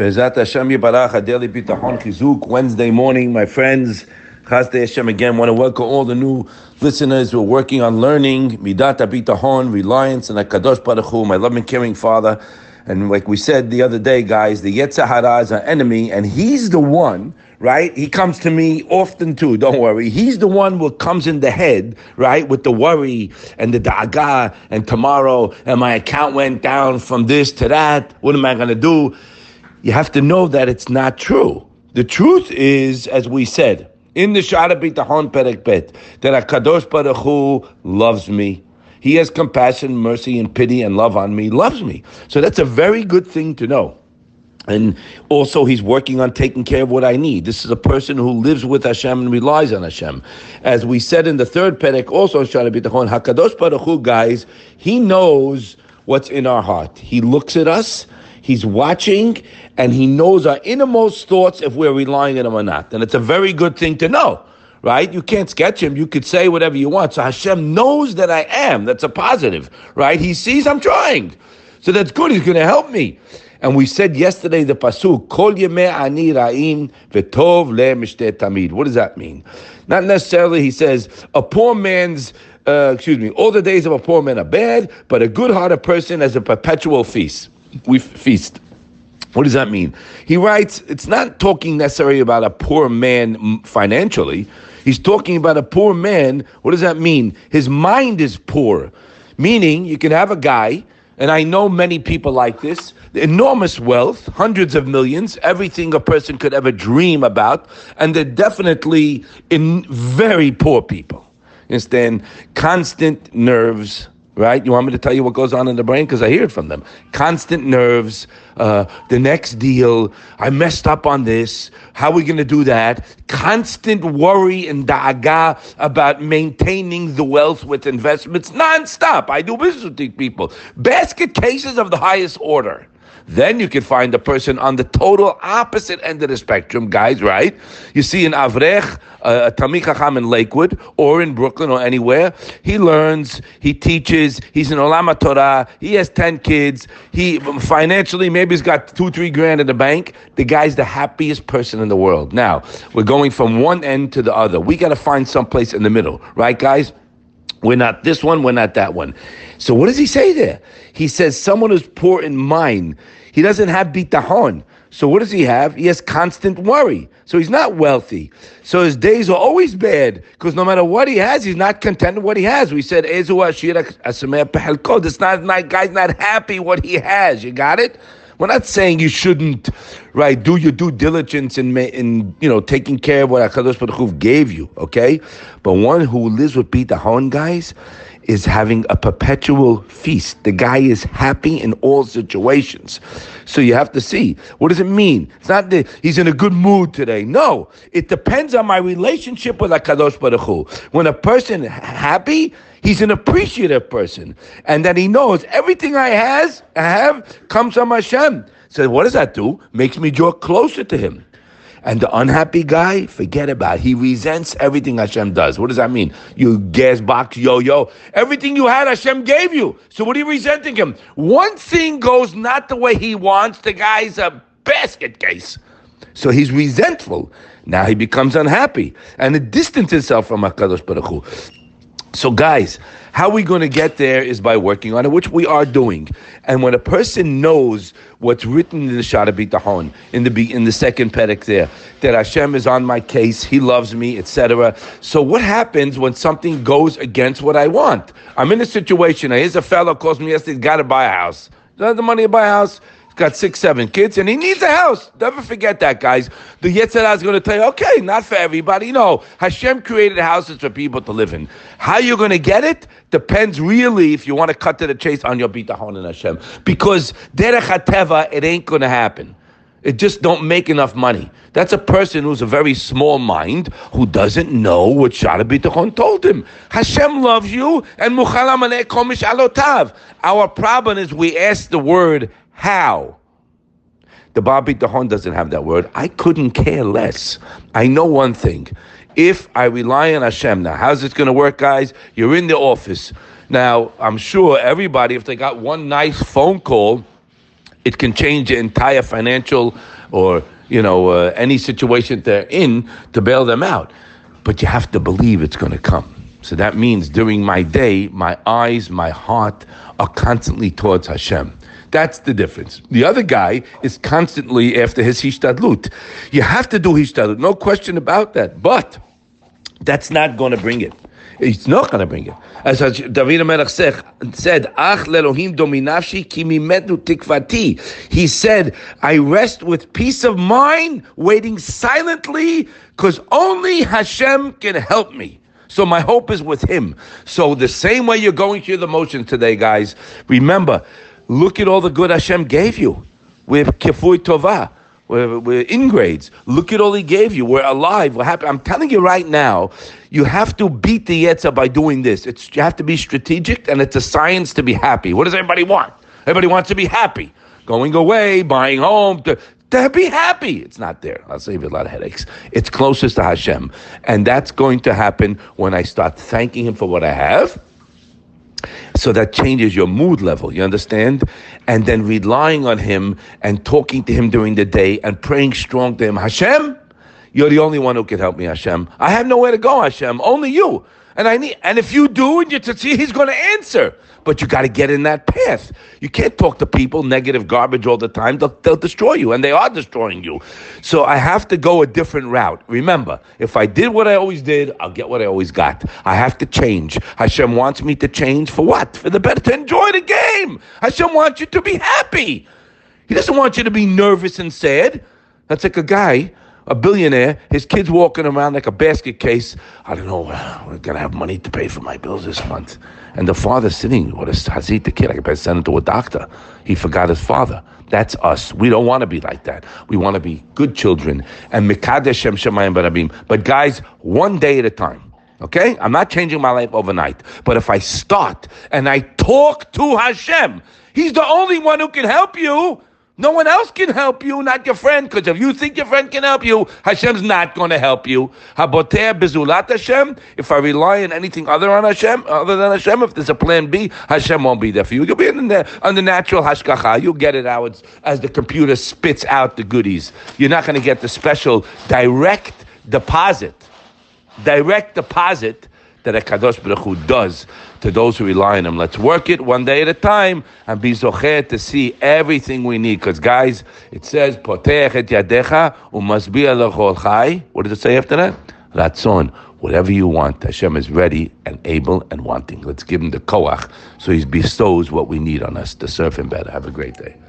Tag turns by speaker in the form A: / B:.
A: Bezat Hashem Yibarach Adeli Bitachon Chizuk Wednesday morning, my friends. Chazdei Hashem again. Want to welcome all the new listeners who are working on learning Midat Bitachon, reliance, and Hakadosh Baruch Hu, my loving, caring Father. And like we said the other day, guys, the Yetzer Hara is our enemy, and he's the one, right? He comes to me often too. Don't worry. He's the one who comes in the head, right, with the worry and the daga. And tomorrow, and my account went down from this to that. What am I going to do? You have to know that it's not true. The truth is, as we said, in the Shaar HaBitachon Perek Bet, that HaKadosh Baruch Hu loves me. He has compassion, mercy, and pity and love on me, loves me. So that's a very good thing to know. And also, he's working on taking care of what I need. This is a person who lives with Hashem and relies on Hashem. As we said in the third Perek, also Shaar HaBitachon, HaKadosh Baruch Hu, guys, he knows what's in our heart. He looks at us He's watching and he knows our innermost thoughts if we're relying on him or not. And it's a very good thing to know, right? You can't sketch him. You could say whatever you want. So Hashem knows that I am. That's a positive, right? He sees I'm trying. So that's good. He's going to help me. And we said yesterday the pasuk Kol Yemei Ani Ra'in V'Tov Le. What does that mean? Not necessarily. He says a poor man's. Uh, excuse me. All the days of a poor man are bad, but a good-hearted person has a perpetual feast we feast. What does that mean? He writes, it's not talking necessarily about a poor man financially. He's talking about a poor man. What does that mean? His mind is poor. Meaning, you can have a guy, and I know many people like this, enormous wealth, hundreds of millions, everything a person could ever dream about, and they're definitely in very poor people. You understand? Constant nerves, right? You want me to tell you what goes on in the brain? Because I hear it from them. Constant nerves, uh, the next deal, I messed up on this. How are we going to do that? Constant worry and da'aga about maintaining the wealth with investments nonstop. I do business with these people. Basket cases of the highest order. Then you can find a person on the total opposite end of the spectrum, guys, right? You see an Avrech, uh, a Talmid Chacham in Lakewood, or in Brooklyn, or anywhere. He learns, he teaches, he's in Olam Torah, he has 10 kids, he financially, maybe he's got two, three grand in the bank. The guy's the happiest person in the world. Now, we're going from one end to the other. We got to find someplace in the middle, right, guys? We're not this one, we're not that one. So what does he say there? He says someone who's poor in mind. He doesn't have bitahon. So what does he have? He has constant worry. So he's not wealthy. So his days are always bad because no matter what he has, he's not content with what he has. We said Ezu Ashira This not, not guy's not happy what he has. You got it? We're not saying you shouldn't, right, do your due diligence in, in you know, taking care of what HaKadosh Baruch Hu gave you, okay? But one who lives with bitahon, guys, is having a perpetual feast. The guy is happy in all situations. So you have to see what does it mean? It's not that he's in a good mood today. No, it depends on my relationship with Hakadosh Baruch Hu. When a person happy, He's an appreciative person, and that he knows everything I has I have comes from Hashem. So what does that do? Makes me draw closer to Him. And the unhappy guy, forget about it. He resents everything Hashem does. What does that mean? You gas box yo-yo. Everything you had, Hashem gave you. So what are you resenting him? One thing goes not the way he wants, the guy's a basket case. So he's resentful. Now he becomes unhappy. And it distances himself from HaKadosh Baruch Hu. So, guys, how we going to get there is by working on it, which we are doing. And when a person knows what's written in the Shaar HaBitachon, in the in the second perek there, that Hashem is on my case, He loves me, etc. So, what happens when something goes against what I want? I'm in a situation. Here's a fellow calls me yesterday, got to buy a house. Doesn't have the money to buy a house got six, seven kids, and he needs a house. Never forget that, guys. The Yetzer Hara is going to tell you, okay, not for everybody. No, Hashem created houses for people to live in. How you're going to get it depends really, if you want to cut to the chase, on your bitachon and Hashem. Because derech hateva, it ain't going to happen. It just don't make enough money. That's a person who's a very small mind who doesn't know what Shaar HaBitachon told him. Hashem loves you and Muchalam komish alotav. Our problem is we ask the word how? The Baal Bitachon doesn't have that word. I couldn't care less. I know one thing. If I rely on Hashem, now how's this going to work, guys? You're in the office. Now, I'm sure everybody, if they got one nice phone call, it can change the entire financial or you know uh, any situation they're in to bail them out. But you have to believe it's going to come. So that means during my day, my eyes, my heart are constantly towards Hashem. That's the difference. The other guy is constantly after his hishtadlut. You have to do hishtadlut, no question about that. But that's not going to bring it. It's not going to bring it. As David Melech said, Ach lelohim dominavshi ki mimetu tikvati. He said, I rest with peace of mind, waiting silently, because only Hashem can help me. So my hope is with Him. So the same way you're going through the motions today, guys, remember, look at all the good Hashem gave you. With kifui tovah. We're, we're in grades. Look at all he gave you. We're alive. We're happy. I'm telling you right now, you have to beat the Yetzer by doing this. It's, you have to be strategic, and it's a science to be happy. What does everybody want? Everybody wants to be happy. Going away, buying home, to, to be happy. It's not there. I'll save you a lot of headaches. It's closest to Hashem. And that's going to happen when I start thanking Him for what I have so that changes your mood level, you understand? And then relying on Him and talking to Him during the day and praying strong to Him. Hashem, you're the only one who can help me, Hashem. I have nowhere to go, Hashem. Only you. And I need, and if you do, and you to see, He's going to answer. But you got to get in that path. You can't talk to people negative garbage all the time. They'll, they'll destroy you, and they are destroying you. So I have to go a different route. Remember, if I did what I always did, I'll get what I always got. I have to change. Hashem wants me to change for what? For the better, to enjoy the game. Hashem wants you to be happy. He doesn't want you to be nervous and sad. That's like a guy a billionaire, his kids walking around like a basket case. I don't know, uh, we're going to have money to pay for my bills this month. And the father sitting, what is Hazit the kid? I could send him to a doctor. He forgot his father. That's us. We don't want to be like that. We want to be good children. And Mikadesh Shem Shemayim Barabim. But guys, one day at a time. Okay? I'm not changing my life overnight. But if I start and I talk to Hashem, He's the only one who can help you. No one else can help you, not your friend, because if you think your friend can help you, Hashem's not going to help you. Haboter bezulat Hashem. If I rely on anything other on Hashem, other than Hashem, if there's a plan B, Hashem won't be there for you. You'll be in the, on the natural hashgacha. You'll get it out as the computer spits out the goodies. You're not going to get the special direct deposit, direct deposit that a Kadosh Baruch Hu does to those who rely on Him. Let's work it one day at a time and be zocher to see everything we need. Because guys, it says potech et yadecha umasbia chai. What does it say after that? Ratzon. Whatever you want, Hashem is ready and able and wanting. Let's give Him the koach so He bestows what we need on us to serve Him better. Have a great day.